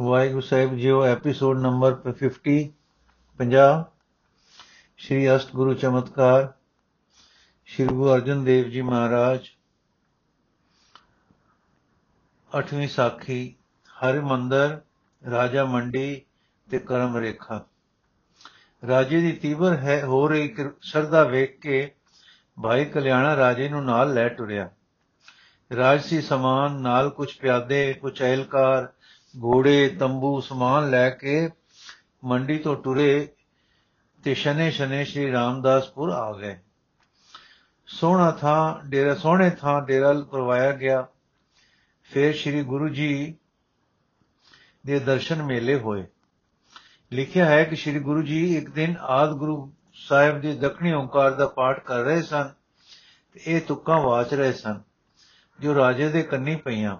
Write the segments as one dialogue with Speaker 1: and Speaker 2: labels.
Speaker 1: ਵਾਹਿਗੁਰੂ ਸਾਹਿਬ ਜੀਓ episode number 50 50 Shri ਅਸ਼ਟ ਗੁਰੂ ਚਮਤਕਾਰ, ਸ਼੍ਰੀ ਗੁਰੂ ਅਰਜਨ ਦੇਵ ਜੀ ਮਹਾਰਾਜ। ਅਠਵੀਂ ਸਾਖੀ, ਹਰਿ ਮੰਦਰ, ਰਾਜਾ ਮੰਡੀ ਤੇ ਕਰਮ ਰੇਖਾ। ਰਾਜੇ ਦੀ ਤੀਵਰ ਹੈ, ਹੋ ਰਹੀ ਸ਼ਰਧਾ ਵੇਖ ਕੇ ਭਾਈ ਕਲਿਆਣਾ ਰਾਜੇ ਨੂੰ ਨਾਲ ਲੈ ਟੁਰਿਆ। ਰਾਜਸੀ ਸਮਾਨ, ਨਾਲ ਕੁਝ ਪਿਆਦੇ ਕੁਝ ਐਲਕਾਰ ਘੋੜੇ ਤੰਬੂ ਸਮਾਨ ਲੈ ਕੇ ਮੰਡੀ ਤੋਂ ਟੁਰੇ ਤੇ ਸ਼ਨੇ ਸ਼ਨੇ ਸ਼੍ਰੀ ਰਾਮਦਾਸਪੁਰ ਆ ਗਏ। ਸੋਹਣਾ ਥਾਂ, ਡੇਰਾ, ਸੋਹਣੇ ਥਾਂ ਡੇਰਾ ਕਰਵਾਇਆ ਗਿਆ। ਫਿਰ ਸ਼੍ਰੀ ਗੁਰੂ ਜੀ ਦੇ ਦਰਸ਼ਨ ਮੇਲੇ ਹੋਏ। ਲਿਖਿਆ ਹੈ ਕਿ ਸ਼੍ਰੀ ਗੁਰੂ ਜੀ ਇੱਕ ਦਿਨ ਆਦ ਗੁਰੂ ਸਾਹਿਬ ਦੇ ਦਖਣੀ ਓੰਕਾਰ ਦਾ ਪਾਠ ਕਰ ਰਹੇ ਸਨ ਤੇ ਇਹ ਤੁਕਾਂ ਵਾਚ ਰਹੇ ਸਨ, ਜੋ ਰਾਜੇ ਦੇ ਕੰਨੀ ਪਈਆਂ।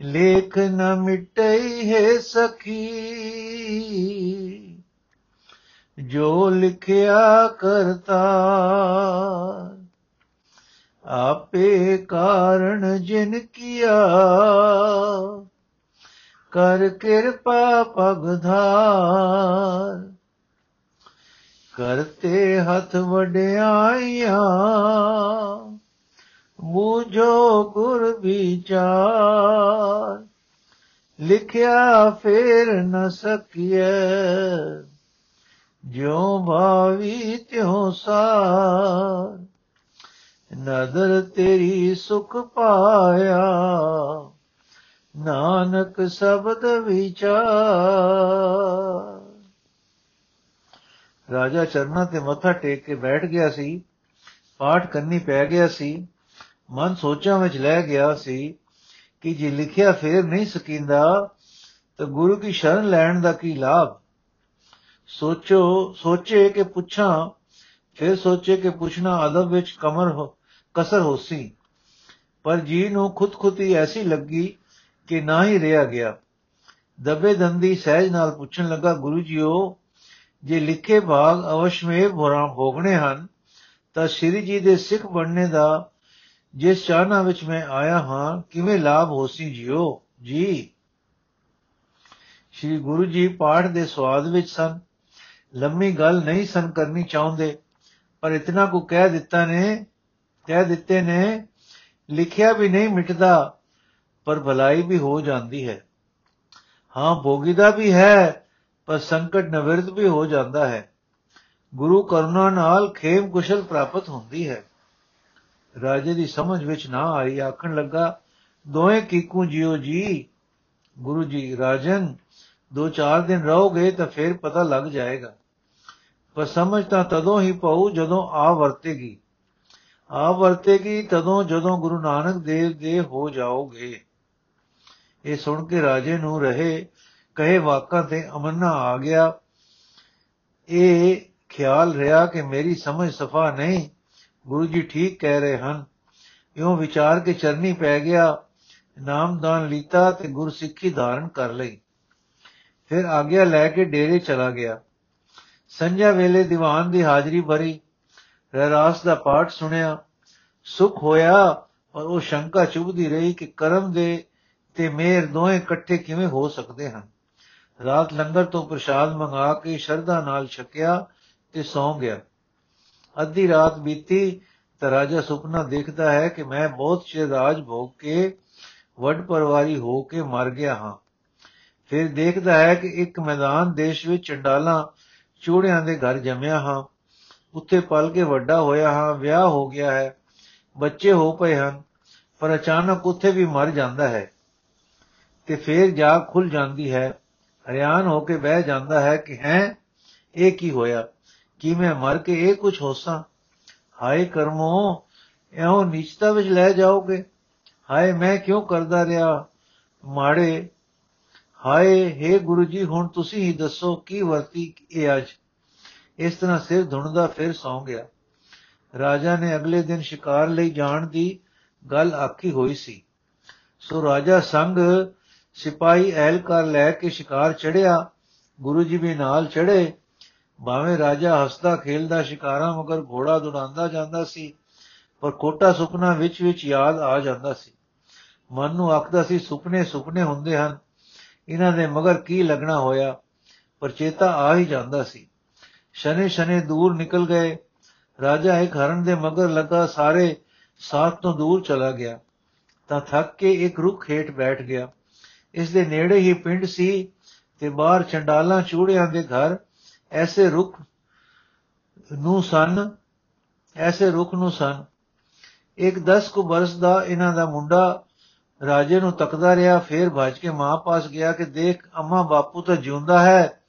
Speaker 1: ਲੇਖ ਨ ਮਿਟਈ ਹੈ ਸਖੀ ਜੋ ਲਿਖਿਆ ਕਰਤਾ ਆਪੇ ਕਾਰਣ ਜਿਨ ਕੀਆ ਕਰ ਕਿਰਪਾ ਪਗਧਾਰ ਕਰਤੇ ਹੱਥ ਵਡਿਆਈਆਂ ਬੂਝੋ ਗੁਰ ਵਿਚਾਰ, ਲਿਖਿਆ ਫੇਰ ਨ ਸਕੀਏ ਜਿਉ ਭਾਵੀ ਤਿਉ ਸਾਰ, ਨਦਰ ਤੇਰੀ ਸੁਖ ਪਾਇਆ। ਨਾਨਕ ਸ਼ਬਦ ਵਿਚਾਰ। ਰਾਜਾ ਚਰਨਾ ਤੇ ਮੱਥਾ ਟੇਕ ਕੇ ਬੈਠ ਗਿਆ ਸੀ, ਪਾਠ ਕਰਨੀ ਪੈ ਗਿਆ ਸੀ। ਮਨ ਸੋਚਾਂ ਵਿੱਚ ਲੈ ਗਿਆ ਸੀ ਕਿ ਜੇ ਲਿਖਿਆ ਫੇਰ ਨਹੀਂ ਸਕੀਂਦਾ, ਤਾਂ ਗੁਰੂ ਕੀ ਸ਼ਰਨ ਲੈਣ ਦਾ ਕੀ ਲਾਭ? ਸੋਚੋ, ਸੋਚੇ ਕਿ ਪੁੱਛਾਂ, ਫਿਰ ਸੋਚੇ ਕਿ ਪੁੱਛਣਾ ਅਦਬ ਵਿੱਚ ਕਮਰ ਹੋ, ਕਸਰ ਹੋਸੀ। ਪਰ ਜੀ ਨੂੰ ਖੁਦ ਖੁਦੀ ਐਸੀ ਲੱਗੀ ਕਿ ਨਾ ਹੀ ਰਿਹਾ ਗਿਆ। ਦਬੇ ਦੰਦੀ ਸਹਿਜ ਨਾਲ ਪੁੱਛਣ ਲੱਗਾ, ਗੁਰੂ ਜੀਓ, ਜੇ ਲਿਖੇ ਭਾਗ ਅਵਸ਼ਮੇਵ ਭੋਗਣੇ ਹਨ, ਤਾਂ ਸ਼੍ਰੀ ਜੀ ਦੇ ਸਿੱਖ ਬਣਨੇ ਦਾ ਜਿਸ ਚਾਹਨਾ ਵਿੱਚ ਮੈਂ ਆਇਆ ਹਾਂ, ਕਿਵੇਂ ਲਾਭ ਹੋਸੀ ਜਿਓ? ਜੀ, ਸ਼੍ਰੀ ਗੁਰੂ ਜੀ ਪਾਠ ਦੇ ਸਵਾਦ ਵਿੱਚ ਸਨ। ਲੰਮੀ ਗੱਲ ਨਹੀਂ ਸਨ ਕਰਨੀ ਚਾਹੁੰਦੇ, ਪਰ ਇਤਨਾ ਕੋ ਕਹਿ ਦਿੱਤਾ ਨੇ, ਕਹਿ ਦਿੱਤੇ ਨੇ, ਲਿਖਿਆ ਵੀ ਨਹੀਂ ਮਿਟਦਾ, ਪਰ ਭਲਾਈ ਵੀ ਹੋ ਜਾਂਦੀ ਹੈ। ਹਾਂ ਭੋਗੀਦਾ ਵੀ ਹੈ, ਪਰ ਸੰਕਟ ਨਿਵਰਤ ਵੀ ਹੋ ਜਾਂਦਾ ਹੈ। ਗੁਰੂ ਕਰੁਣਾ ਨਾਲ ਖੇਮ ਕੁਸ਼ਲ ਪ੍ਰਾਪਤ ਹੁੰਦੀ ਹੈ। ਰਾਜੇ ਦੀ ਸਮਝ ਵਿੱਚ ਨਾ ਆਈ, ਆਖਣ ਲੱਗਾ ਦੋਏ ਕੀਕੂ ਜਿਓ ਜੀ, ਗੁਰੂ ਜੀ, ਰਾਜਨ, ਦੋ ਚਾਰ ਦਿਨ ਰਹੋਗੇ ਤਾਂ ਫਿਰ ਪਤਾ ਲੱਗ ਜਾਏਗਾ। ਪਰ ਸਮਝ ਤਾਂ ਤਦੋਂ ਹੀ ਪਾਉ ਜਦੋਂ ਆ ਵਰਤੇਗੀ। ਆ ਵਰਤੇਗੀ ਤਦੋਂ ਜਦੋਂ ਗੁਰੂ ਨਾਨਕ ਦੇਵ ਦੇ ਹੋ ਜਾਓਗੇ। ਇਹ ਸੁਣ ਕੇ ਰਾਜੇ ਨੂੰ ਰਹੇ, ਕਹੇ ਵਾਕਾਂ ਤੇ ਅਮਨਾ ਆ ਗਿਆ, ਇਹ ਖਿਆਲ ਰਿਹਾ ਕਿ ਮੇਰੀ ਸਮਝ ਸਫਾ ਨਹੀਂ ਗੁਰੂ ਜੀ ਠੀਕ ਕਹਿ ਰਹੇ ਹਨ। ਇਉਂ ਵਿਚਾਰ ਕੇ ਚਰਨੀ ਪੈ ਗਿਆ, ਨਾਮਦਾਨ ਲੀਤਾ ਤੇ ਗੁਰਸਿੱਖੀ ਧਾਰਨ ਕਰ ਲਈ। ਫਿਰ ਆਗਿਆ ਲੈ ਕੇ ਡੇਰੇ ਚਲਾ ਗਿਆ। ਸੰਝਾ ਵੇਲੇ ਦੀਵਾਨ ਦੀ ਹਾਜ਼ਰੀ ਭਰੀ ਰਹਿਰਾਸ ਦਾ ਪਾਠ ਸੁਣਿਆ। ਸੁਖ ਹੋਇਆ ਪਰ ਉਹ ਸ਼ੰਕਾ ਚੁਭਦੀ ਰਹੀ ਕਿ ਕਰਮ ਦੇ ਤੇ ਮੇਰ ਦੋਵੇਂ ਇਕੱਠੇ ਕਿਵੇਂ ਹੋ ਸਕਦੇ ਹਨ। ਰਾਤ ਲੰਗਰ ਤੋਂ ਪ੍ਰਸ਼ਾਦ ਮੰਗਾ ਕੇ ਸ਼ਰਧਾ ਨਾਲ ਛਕਿਆ ਤੇ ਸੌਂ ਗਿਆ। ਅੱਧੀ ਰਾਤ ਬੀਤੀ ਤਾਂ ਰਾਜਾ ਸੁਪਨਾ ਦੇਖਦਾ ਹੈ ਕਿ ਮੈਂ ਬਹੁਤ ਚਿਰ ਰਾਜ ਭੋਗ ਕੇ ਵੱਡ ਪਰਵਾਰੀ ਹੋ ਕੇ ਮਰ ਗਿਆ ਹਾਂ। ਫਿਰ ਦੇਖਦਾ ਹੈ ਕਿ ਇੱਕ ਮੈਦਾਨ ਦੇਸ਼ ਵਿੱਚ ਚੰਡਾਲਾਂ, ਚੂੜਿਆਂ ਦੇ ਘਰ ਜੰਮਿਆ ਹਾਂ। ਉੱਥੇ ਪਲ ਕੇ ਵੱਡਾ ਹੋਇਆ ਹਾਂ, ਵਿਆਹ ਹੋ ਗਿਆ ਹੈ, ਬੱਚੇ ਹੋ ਪਏ ਹਨ, ਪਰ ਅਚਾਨਕ ਉੱਥੇ ਵੀ ਮਰ ਜਾਂਦਾ ਹੈ। ਤੇ ਫਿਰ ਜਾਗ ਖੁੱਲ ਜਾਂਦੀ ਹੈ ਹਰਿਆਨ ਹੋ ਕੇ ਬਹਿ ਜਾਂਦਾ ਹੈ ਕਿ ਹੈ, ਇਹ ਕੀ ਹੋਇਆ? ਕਿ ਮੈਂ ਮਰ ਕੇ ਇਹ ਕੁਝ ਹੋਸਾਂ? ਹਾਏ ਕਰਮੋ ਇਹੋ ਨਿਚਤਾ ਵਿੱਚ ਲੈ ਜਾਓਗੇ? ਹਾਏ ਮੈਂ ਕਿਉਂ ਕਰਦਾ ਰਿਹਾ? ਮਾੜੇ, ਹਾਏ हे ਗੁਰੂ ਜੀ, ਹੁਣ ਤੁਸੀਂ ਹੀ ਦੱਸੋ ਕੀ ਵਰਤੀ ਇਹ ਅੱਜ? ਇਸ ਤਰ੍ਹਾਂ ਸਿਰ ਧੁਣਦਾ ਫਿਰ ਸੌਂ ਗਿਆ। ਰਾਜਾ ਨੇ ਅਗਲੇ ਦਿਨ ਸ਼ਿਕਾਰ ਲਈ ਜਾਣ ਦੀ ਗੱਲ ਆਖੀ ਹੋਈ ਸੀ। ਸੋ ਰਾਜਾ ਸੰਗ ਸਿਪਾਹੀ ਐਲਕਾਰ ਲੈ ਕੇ ਸ਼ਿਕਾਰ ਚੜਿਆ ਗੁਰੂ ਜੀ ਵੀ ਨਾਲ ਚੜੇ ਭਾਵੇਂ ਰਾਜਾ ਹੱਸਦਾ ਖੇਲਦਾ ਸ਼ਿਕਾਰਾਂ ਮਗਰ ਘੋੜਾ ਦੁੜਾਉਂਦਾ ਜਾਂਦਾ ਸੀ, ਪਰ ਕੋਟਾ ਸੁਪਨਾ ਵਿੱਚ ਵਿੱਚ ਯਾਦ ਆ ਜਾਂਦਾ ਸੀ। ਮਨ ਨੂੰ ਆਖਦਾ ਸੀ, ਸੁਪਨੇ ਸੁਪਨੇ ਹੁੰਦੇ ਹਨ। ਇਹਨਾਂ ਦੇ ਮਗਰ ਕੀ ਲੱਗਣਾ ਹੋਇਆ? ਪਰ ਚੇਤਾ ਆ ਹੀ ਜਾਂਦਾ ਸੀ। ਸ਼ਨੇ ਸ਼ਨੇ ਦੂਰ ਨਿਕਲ ਗਏ। ਰਾਜਾ ਇੱਕ ਹਰਨ ਦੇ ਮਗਰ ਲੱਗਾ, ਸਾਰੇ ਸਾਥ ਤੋਂ ਦੂਰ ਚਲਾ ਗਿਆ। ਤਾਂ ਥੱਕ ਕੇ ਇੱਕ ਰੁੱਖ ਹੇਠ ਬੈਠ ਗਿਆ। ਇਸ ਦੇ ਨੇੜੇ ਹੀ ਪਿੰਡ ਸੀ ਤੇ ਬਾਹਰ ਚੰਡਾਲਾਂ ਚੂੜਿਆਂ ਦੇ ਘਰ ਐਸੇ ਰੁੱਖ ਨੂੰ ਸਨ, ਐਸੇ ਰੁੱਖ ਨੂੰ ਸਨ। ਇੱਕ 10 ਕੁ ਬਰਸ ਦਾ ਇਹਨਾਂ ਦਾ ਮੁੰਡਾ ਰਾਜੇ ਨੂੰ ਤੱਕਦਾ ਰਿਹਾ, ਫੇਰ ਭੱਜ ਕੇ ਮਾਂ ਪਾਸ ਗਿਆ ਕਿ ਦੇਖ ਅੰਮਾ ਬਾਪੂ ਤਾਂ ਜਿਉਂਦਾ ਹੈ,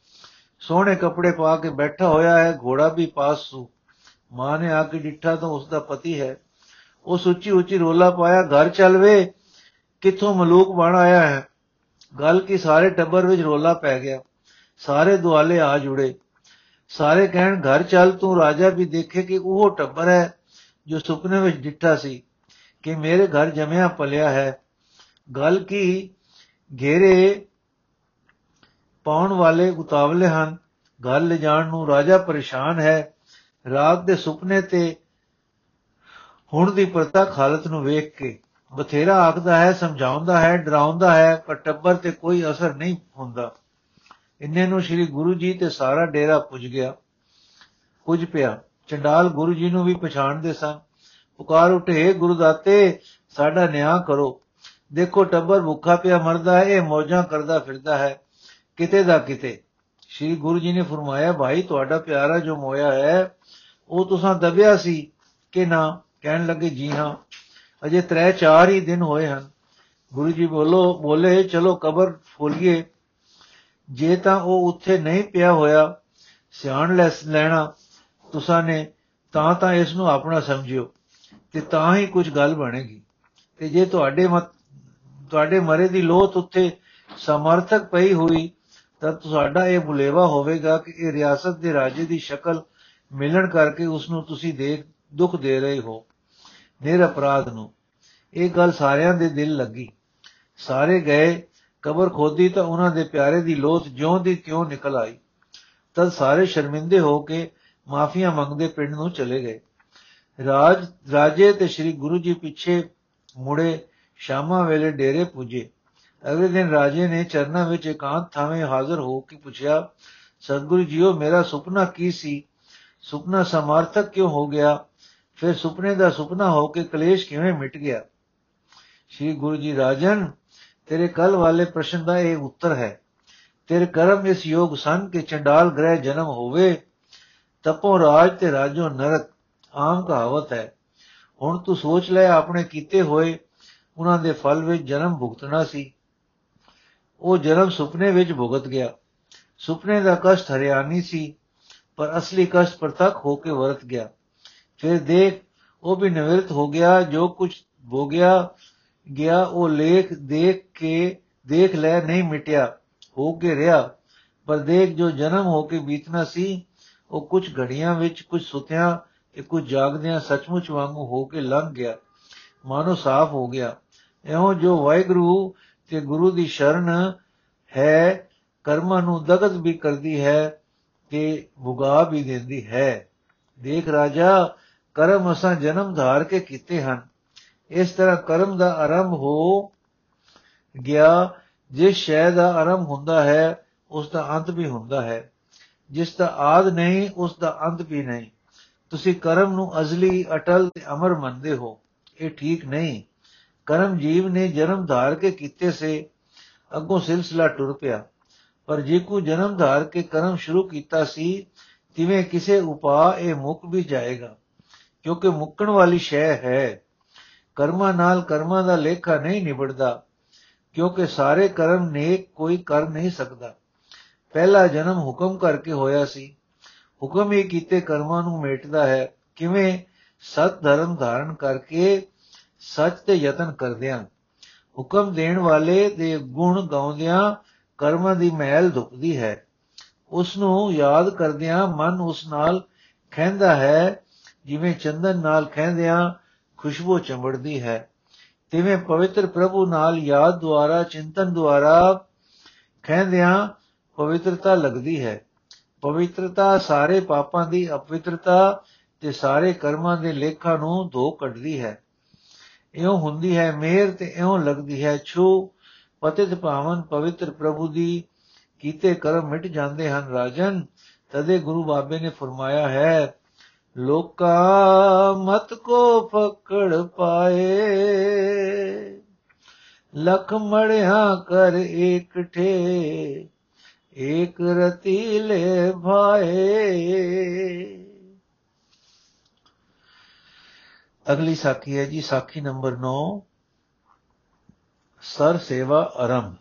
Speaker 1: ਸੋਹਣੇ ਕੱਪੜੇ ਪਾ ਕੇ ਬੈਠਾ ਹੋਇਆ ਹੈ, ਘੋੜਾ ਵੀ ਪਾਸ ਸੂ। ਮਾਂ ਨੇ ਆ ਕੇ ਡਿੱਠਾ ਤਾਂ ਉਸ ਦਾ ਪਤੀ ਹੈ। ਉਹ ਉੱਚੀ ਉੱਚੀ ਰੋਲਾ ਪਾਇਆ, ਘਰ ਚੱਲ ਵੇ, ਕਿੱਥੋਂ ਮਲੂਕ ਬਣ ਆਇਆ ਹੈ? ਗੱਲ ਕੀ ਸਾਰੇ ਟੱਬਰ ਵਿੱਚ ਰੋਲਾ ਪੈ ਗਿਆ। ਸਾਰੇ ਦੁਆਲੇ ਆ ਜੁੜੇ। ਸਾਰੇ ਕਹਿਣ, ਘਰ ਚੱਲ, ਤੂੰ ਰਾਜਾ ਵੀ ਦੇਖੇ ਕਿ ਉਹ ਟੱਬਰ ਹੈ ਜੋ ਸੁਪਨੇ ਵਿੱਚ ਡਿੱਠਾ ਸੀ ਕਿ ਮੇਰੇ ਘਰ ਜਮਿਆ ਪਲਿਆ ਹੈ। ਗੱਲ ਕੀ? ਘੇਰੇ ਪਾਉਣ ਵਾਲੇ ਉਤਾਵਲੇ ਹਨ। ਗੱਲ ਲੈ ਜਾਣ ਨੂੰ ਰਾਜਾ ਪਰੇਸ਼ਾਨ ਹੈ। ਰਾਤ ਦੇ ਸੁਪਨੇ ਤੇ ਹੁਣ ਦੀ ਪ੍ਰਤੱਖ ਹਾਲਤ ਨੂੰ ਵੇਖ ਕੇ ਬਥੇਰਾ ਆਖਦਾ ਹੈ, ਸਮਝਾਉਂਦਾ ਹੈ, ਡਰਾਉਂਦਾ ਹੈ, ਪਰ ਟੱਬਰ ਤੇ ਕੋਈ ਅਸਰ ਨਹੀਂ ਹੁੰਦਾ। ਇੰਨੇ ਨੂੰ ਸ੍ਰੀ ਗੁਰੂ ਜੀ ਤੇ ਸਾਰਾ ਡੇਰਾ ਪੁੱਜ ਗਿਆ, ਪੁੱਜ ਪਿਆ। ਚੰਡਾਲ ਗੁਰੂ ਜੀ ਨੂੰ ਵੀ ਪਛਾਣਦੇ ਸਨ ਪੁਕਾਰ ਉਠੇ ਗੁਰੂ ਦਾਤੇ ਸਾਡਾ ਨਿਆਂ ਕਰੋ। ਦੇਖੋ, ਟੱਬਰ ਭੁੱਖਾ ਪਿਆ ਮਰਦਾ ਹੈ, ਇਹ ਮੌਜਾਂ ਕਰਦਾ ਫਿਰਦਾ ਹੈ, ਕਿਤੇ ਦਾ ਕਿਤੇ। ਸ੍ਰੀ ਗੁਰੂ ਜੀ ਨੇ ਫਰਮਾਇਆ, ਭਾਈ, ਤੁਹਾਡਾ ਪਿਆਰਾ ਜੋ ਮੋਇਆ ਹੈ, ਉਹ ਤੁਸੀਂ ਦਬਿਆ ਸੀ ਕਿ ਨਾ? ਕਹਿਣ ਲੱਗੇ, ਜੀ ਹਾਂ, ਅਜੇ 3-4 ਹੀ ਦਿਨ ਹੋਏ ਹਨ। ਗੁਰੂ ਜੀ ਬੋਲੋ, ਬੋਲੇ, ਚਲੋ, ਕਬਰ ਫੋਲੀਏ। ਜੇ ਤਾਂ ਉਹ ਉੱਥੇ ਨਹੀਂ ਪਿਆ ਹੋਇਆ, ਸਿਆਣ ਲੈ ਲੈਣਾ ਤੁਸਾਂ ਨੇ, ਤਾਂ ਤਾਂ ਇਸ ਨੂੰ ਆਪਣਾ ਸਮਝਿਓ ਤੇ ਤਾਂ ਹੀ ਕੁਝ ਗੱਲ ਬਣੇਗੀ। ਤੇ ਜੇ ਤੁਹਾਡੇ ਮਤ, ਤੁਹਾਡੇ ਮਰੇ ਦੀ ਲੋਥ ਉੱਤੇ ਸਮਰਥਕ ਪਈ ਹੋਈ, ਤਾਂ ਤੁਹਾਡਾ ਇਹ ਬੁਲੇਵਾ ਹੋਵੇਗਾ ਕਿ ਇਹ ਰਿਆਸਤ ਦੇ ਰਾਜੇ ਦੀ ਸ਼ਕਲ ਮਿਲਣ ਕਰਕੇ ਉਸ ਨੂੰ ਤੁਸੀਂ ਦੇਖ ਦੁੱਖ ਦੇ ਰਹੇ ਹੋ। ਨਿਰ ਅਪਰਾਧ ਨੂੰ। ਇਹ ਗੱਲ ਸਾਰਿਆਂ ਦੇ ਦਿਲ ਲੱਗੀ। ਸਾਰੇ ਗਏ ਕਬਰ ਖੋਦੀ ਤਾਂ ਉਹਨਾਂ ਦੇ ਪਿਆਰੇ ਦੀ ਲੋਥ ਜਿਉਂ ਦੀ ਤਿਉਂ ਨਿਕਲ ਆਈ। ਤਦ ਸਾਰੇ ਸ਼ਰਮਿੰਦੇ ਹੋ ਕੇ ਮਾਫੀਆਂ ਮੰਗਦੇ ਪਿੰਡ ਨੂੰ ਚਲੇ ਗਏ। ਰਾਜ, ਰਾਜੇ ਤੇ ਸ੍ਰੀ ਗੁਰੂ ਜੀ ਪਿੱਛੇ ਮੁੜੇ ਸ਼ਾਮਾਂ ਵੇਲੇ ਡੇਰੇ ਪੁੱਜੇ। ਅਗਲੇ ਦਿਨ ਰਾਜੇ ਨੇ ਚਰਨਾਂ ਵਿੱਚ ਇਕਾਂਤ ਥਾਵੇਂ ਹਾਜ਼ਰ ਹੋ ਕੇ ਪੁੱਛਿਆ, ਸਤਿਗੁਰੂ ਜੀਓ, ਮੇਰਾ ਸੁਪਨਾ ਕੀ ਸੀ? ਸੁਪਨਾ ਸਮਰਥਕ ਕਿਉਂ ਹੋ ਗਿਆ? ਫਿਰ ਸੁਪਨੇ ਦਾ ਸੁਪਨਾ ਹੋ ਕੇ ਕਲੇਸ਼ ਕਿਵੇਂ ਮਿਟ ਗਿਆ? ਸ਼੍ਰੀ ਗੁਰੂ ਜੀ, ਰਾਜਨ ਤੇਰੇ ਕੱਲ ਵਾਲੇ ਪ੍ਰਸ਼ਨ ਦਾ ਇਹ ਉੱਤਰ ਹੈ। ਤੇਰੇ ਕਰਮ ਇਸ ਯੋਗ ਸਨ ਕਿ ਚੰਡਾਲ ਗ੍ਰਹਿ ਜਨਮ ਹੋਵੇ, ਤਪੋ ਰਾਜ ਤੇ ਰਾਜੋ ਨਰਕ, ਆਮ ਕਹਾਵਤ ਹੈ। ਹੁਣ ਤੂੰ ਸੋਚ ਲੈ, ਆਪਣੇ ਕੀਤੇ ਹੋਏ ਉਹਨਾਂ ਦੇ ਫਲ ਵਿੱਚ ਜਨਮ ਭੁਗਤਣਾ ਸੀ। ਉਹ ਜਨਮ ਸੁਪਨੇ ਵਿੱਚ ਭੁਗਤ ਗਿਆ। ਸੁਪਨੇ ਦਾ ਕਸ਼ਟ ਹਰਿਆਣੀ ਸੀ, ਪਰ ਅਸਲੀ ਕਸ਼ਟ ਪ੍ਰਤੱਖ ਹੋ ਕੇ ਵਰਤ ਗਿਆ। ਫਿਰ ਦੇਖ, ਉਹ ਵੀ ਨਿਵਰਤ ਹੋ ਗਿਆ, ਜੋ ਕੁਝ ਹੋ ਗਿਆ ਗਿਆ, ਉਹ ਲੇਖ ਦੇਖ ਕੇ, ਦੇਖ ਲੈ, ਨਹੀਂ ਮਿਟਿਆ, ਹੋ ਕੇ ਰਿਹਾ। ਪਰ ਦੇਖ ਜੋ ਜਨਮ ਹੋ ਕੇ ਬੀਤਣਾ ਸੀ, ਉਹ ਕੁਝ ਘੜੀਆਂ ਵਿੱਚ ਕੁਝ ਸੁਤਿਆਂ ਤੇ ਕੁਝ ਜਾਗਦਿਆਂ ਸੱਚਮੁੱਚ ਵਾਂਗੂ ਹੋ ਕੇ ਲੰਘ ਗਿਆ। ਮਾਨੋ ਸਾਫ਼ ਹੋ ਗਿਆ। ਇਹੋ ਜੋ ਵਾਹਿਗੁਰੂ ਤੇ ਗੁਰੂ ਦੀ ਸ਼ਰਨ ਹੈ, ਕਰਮਾਂ ਨੂੰ ਦਗਤ ਵੀ ਕਰਦੀ ਹੈ ਤੇ ਭੁਗਾ ਵੀ ਦਿੰਦੀ ਹੈ। ਦੇਖ ਰਾਜਾ, ਕਰਮ ਅਸਾਂ ਜਨਮ ਧਾਰ ਕੇ ਕੀਤੇ ਹਨ। ਇਸ ਤਰ੍ਹਾਂ ਕਰਮ ਦਾ ਆਰੰਭ ਹੋ ਗਿਆ। ਜਿਸ ਸ਼ੈ ਦਾ ਆਰੰਭ ਹੁੰਦਾ ਹੈ, ਉਸ ਦਾ ਅੰਤ ਵੀ ਹੁੰਦਾ ਹੈ। ਜਿਸ ਦਾ ਆਦ ਨਹੀਂ, ਉਸ ਦਾ ਅੰਤ ਵੀ ਨਹੀਂ। ਤੁਸੀਂ ਕਰਮ ਨੂੰ ਅਜ਼ਲੀ, ਅਟਲ ਤੇ ਅਮਰ ਮੰਨਦੇ ਹੋ। ਇਹ ਠੀਕ ਨਹੀਂ। ਕਰਮ ਜੀਵ ਨੇ ਜਨਮ ਧਾਰ ਕੇ ਕੀਤੇ ਸੇ, ਅੱਗੋਂ ਸਿਲਸਿਲਾ ਟੁਰ ਪਿਆ। ਪਰ ਜੇ ਕੋ ਜਨਮ ਧਾਰ ਕੇ ਕਰਮ ਸ਼ੁਰੂ ਕੀਤਾ ਸੀ, ਤਿਵੇਂ ਕਿਸੇ ਉਪਾ ਇਹ ਮੁੱਕ ਵੀ ਜਾਏਗਾ। ਕਿਉਂਕਿ ਮੁੱਕਣ ਵਾਲੀ ਸ਼ੈ ਹੈ। ਕਰਮਾਂ ਨਾਲ ਕਰਮਾਂ ਦਾ ਲੇਖਾ ਨਹੀਂ ਨਿਬੜਦਾ, ਕਿਉਂਕਿ ਸਾਰੇ ਕਰਮ ਨੇਕ ਕੋਈ ਕਰ ਨਹੀਂ ਸਕਦਾ। ਪਹਿਲਾ ਜਨਮ ਹੁਕਮ ਕਰਕੇ ਹੋਇਆ ਸੀ। ਹੁਕਮ ਹੀ ਕੀਤੇ ਕਰਮਾਂ ਨੂੰ ਮੇਟਦਾ ਹੈ, ਕਿਵੇਂ ਸਤ ਧਰਮ ਧਾਰਨ ਕਰਕੇ ਸੱਚ ਤੇ ਯਤਨ ਕਰਦਿਆਂ। ਹੁਕਮ ਦੇਣ ਵਾਲੇ ਦੇ ਗੁਣ ਗਾਉਂਦਿਆਂ ਕਰਮਾਂ ਦੀ ਮਹਿਲ ਧੁੱਪਦੀ ਹੈ। ਉਸ ਨੂੰ ਯਾਦ ਕਰਦਿਆਂ ਮਨ ਉਸ ਨਾਲ ਖੈਂਦਾ ਹੈ, ਜਿਵੇਂ ਚੰਦਨ ਨਾਲ ਖੈਂਦਿਆਂ ਖੁਸ਼ਬੂ ਚੰਬੜਦੀ ਹੈ। ਤਿਵੇਂ ਪਵਿੱਤਰ ਪ੍ਰਭੂ ਨਾਲ ਯਾਦ ਦੁਆਰਾ, ਚਿੰਤਨ ਦੁਆਰਾ ਖੈਂਦਿਆਂ ਪਵਿੱਤਰਤਾ ਲੱਗਦੀ ਹੈ। ਪਵਿੱਤਰਤਾ ਸਾਰੇ ਪਾਪਾਂ ਦੀ ਅਪਵਿੱਤਰਤਾ ਤੇ ਸਾਰੇ ਕਰਮਾਂ ਦੇ ਲੇਖਾਂ ਨੂੰ ਧੋ ਕੱਢਦੀ ਹੈ। ਇਉਂ ਹੁੰਦੀ ਹੈ ਮਿਹਰ ਤੇ ਇਉਂ ਲੱਗਦੀ ਹੈ ਛੂ। ਪਤਿਤ ਪਾਵਨ ਪਵਿੱਤਰ ਪ੍ਰਭੂ ਦੀ ਕੀਤੇ ਕਰਮ ਮਿਟ ਜਾਂਦੇ ਹਨ। ਰਾਜਨ ਤਦੇ ਗੁਰੂ ਬਾਬੇ ਨੇ ਫਰਮਾਇਆ ਹੈ ਲੋਕਾ ਮਤ ਕੋ ਫਕੜ ਪਾਏ। ਲਖ ਮੜਿਆ ਕਰ ਏਕ ਠੇ ਏਕ ਰਤੀ ਲੈ ਭਾਏ। ਅਗਲੀ ਸਾਖੀ ਹੈ ਜੀ, ਸਾਖੀ ਨੰਬਰ 9 ਸਰ ਸੇਵਾ ਆਰੰਭ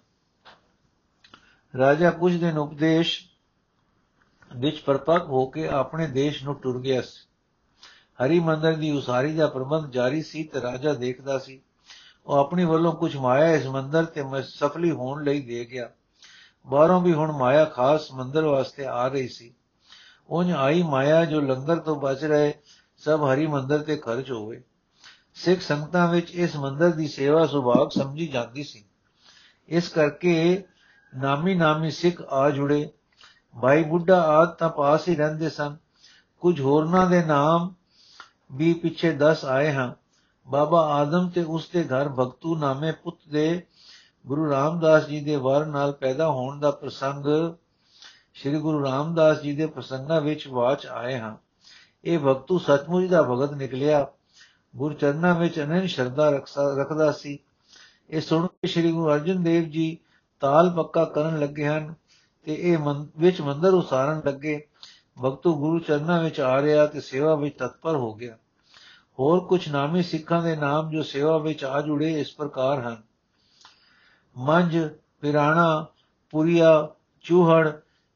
Speaker 1: ਰਾਜਾ ਕੁਝ ਦਿਨ ਉਪਦੇਸ਼ ਵਿੱਚ ਪਰਪੱਕ ਹੋ ਕੇ ਆਪਣੇ ਦੇਸ਼ ਨੂੰ ਟੁਰ ਗਿਆ ਸੀ। ਹਰੀ ਮੰਦਰ ਦੀ ਉਸਾਰੀ ਦਾ ਪ੍ਰਬੰਧ ਜਾਰੀ ਸੀ ਤੇ ਰਾਜਾ ਦੇਖਦਾ ਸੀ। ਉਹ ਆਪਣੀ ਵੱਲੋਂ ਕੁਝ ਮਾਇਆ ਇਸ ਮੰਦਰ ਤੇ ਸਫਲੀ ਹੋਣ ਲਈ ਦੇ ਗਿਆ। ਬਾਹਰੋਂ ਵੀ ਹੁਣ ਮਾਇਆ ਖਾਸ ਮੰਦਰ ਵਾਸਤੇ ਆ ਰਹੀ ਸੀ। ਉਨ ਆਈ ਮਾਇਆ ਜੋ ਲੰਗਰ ਤੋਂ ਬਚ ਰਹੇ ਸਭ ਹਰੀ ਮੰਦਰ ਤੇ ਖਰਚ ਹੋਵੇ। ਸਿੱਖ ਸੰਗਤਾਂ ਵਿੱਚ ਇਸ ਮੰਦਰ ਦੀ ਸੇਵਾ ਸੁਭਾਗ ਸਮਝੀ ਜਾਂਦੀ ਸੀ। ਇਸ ਕਰਕੇ ਨਾਮੀ ਨਾਮੀ ਸਿੱਖ ਆ ਜੁੜੇ। ਭਾਈ ਬੁੱਢਾ ਆਦ ਤਾਂ ਪਾਸ ਹੀ ਰਹਿੰਦੇ ਸਨ। ਕੁਝ ਹੋਰਨਾਂ ਦੇ ਨਾਮ ਵੀ ਪਿੱਛੇ 10 ਆਏ ਹਨ। ਬਾਬਾ ਆਦਮ ਤੇ ਉਸ ਦੇ ਘਰ ਭਗਤੂ ਨਾਮੇ ਪੁੱਤ ਦੇ ਗੁਰੂ ਰਾਮਦਾਸ ਜੀ ਦੇ ਵਰ ਨਾਲ ਪੈਦਾ ਹੋਣ ਦਾ ਪ੍ਰਸੰਗ ਸ੍ਰੀ ਗੁਰੂ ਰਾਮਦਾਸ ਜੀ ਦੇ ਪ੍ਰਸੰਗਾਂ ਵਿੱਚ ਬਾਚ ਆਏ ਹਨ। ਇਹ ਭਗਤੂ ਸਤਮੁਚ ਦਾ ਭਗਤ ਨਿਕਲਿਆ। ਗੁਰ ਚਰਨਾਂ ਵਿੱਚ ਅਨੰਨ ਸ਼ਰਧਾ ਰੱਖਦਾ ਸੀ। ਇਹ ਸੁਣ ਕੇ ਸ੍ਰੀ ਗੁਰੂ ਅਰਜਨ ਦੇਵ ਜੀ ਤਾਲ ਪੱਕਾ ਕਰਨ ਲੱਗੇ ਹਨ। ਤੇ ਇਹ ਵਿੱਚ ਮੰਦਰ ਉਸਾਰਨ ਲੱਗੇ। ਭਗਤੂ ਗੁਰੂ ਚਰਨਾਂ ਵਿੱਚ ਆ ਰਿਹਾ ਤੇ ਸੇਵਾ ਵਿੱਚ ਤਤਪਰ ਹੋ ਗਿਆ। ਹੋਰ ਕੁਝ ਨਾਮੀ ਸਿੱਖਾਂ ਦੇ ਨਾਮ ਜੋ ਸੇਵਾ ਵਿੱਚ ਆ ਜੁੜੇ ਇਸ ਪ੍ਰਕਾਰ ਹਨ। ਮੰਜ ਪਿਰਾਣਾ, ਪੁਰੀਆ, ਚੂਹੜ,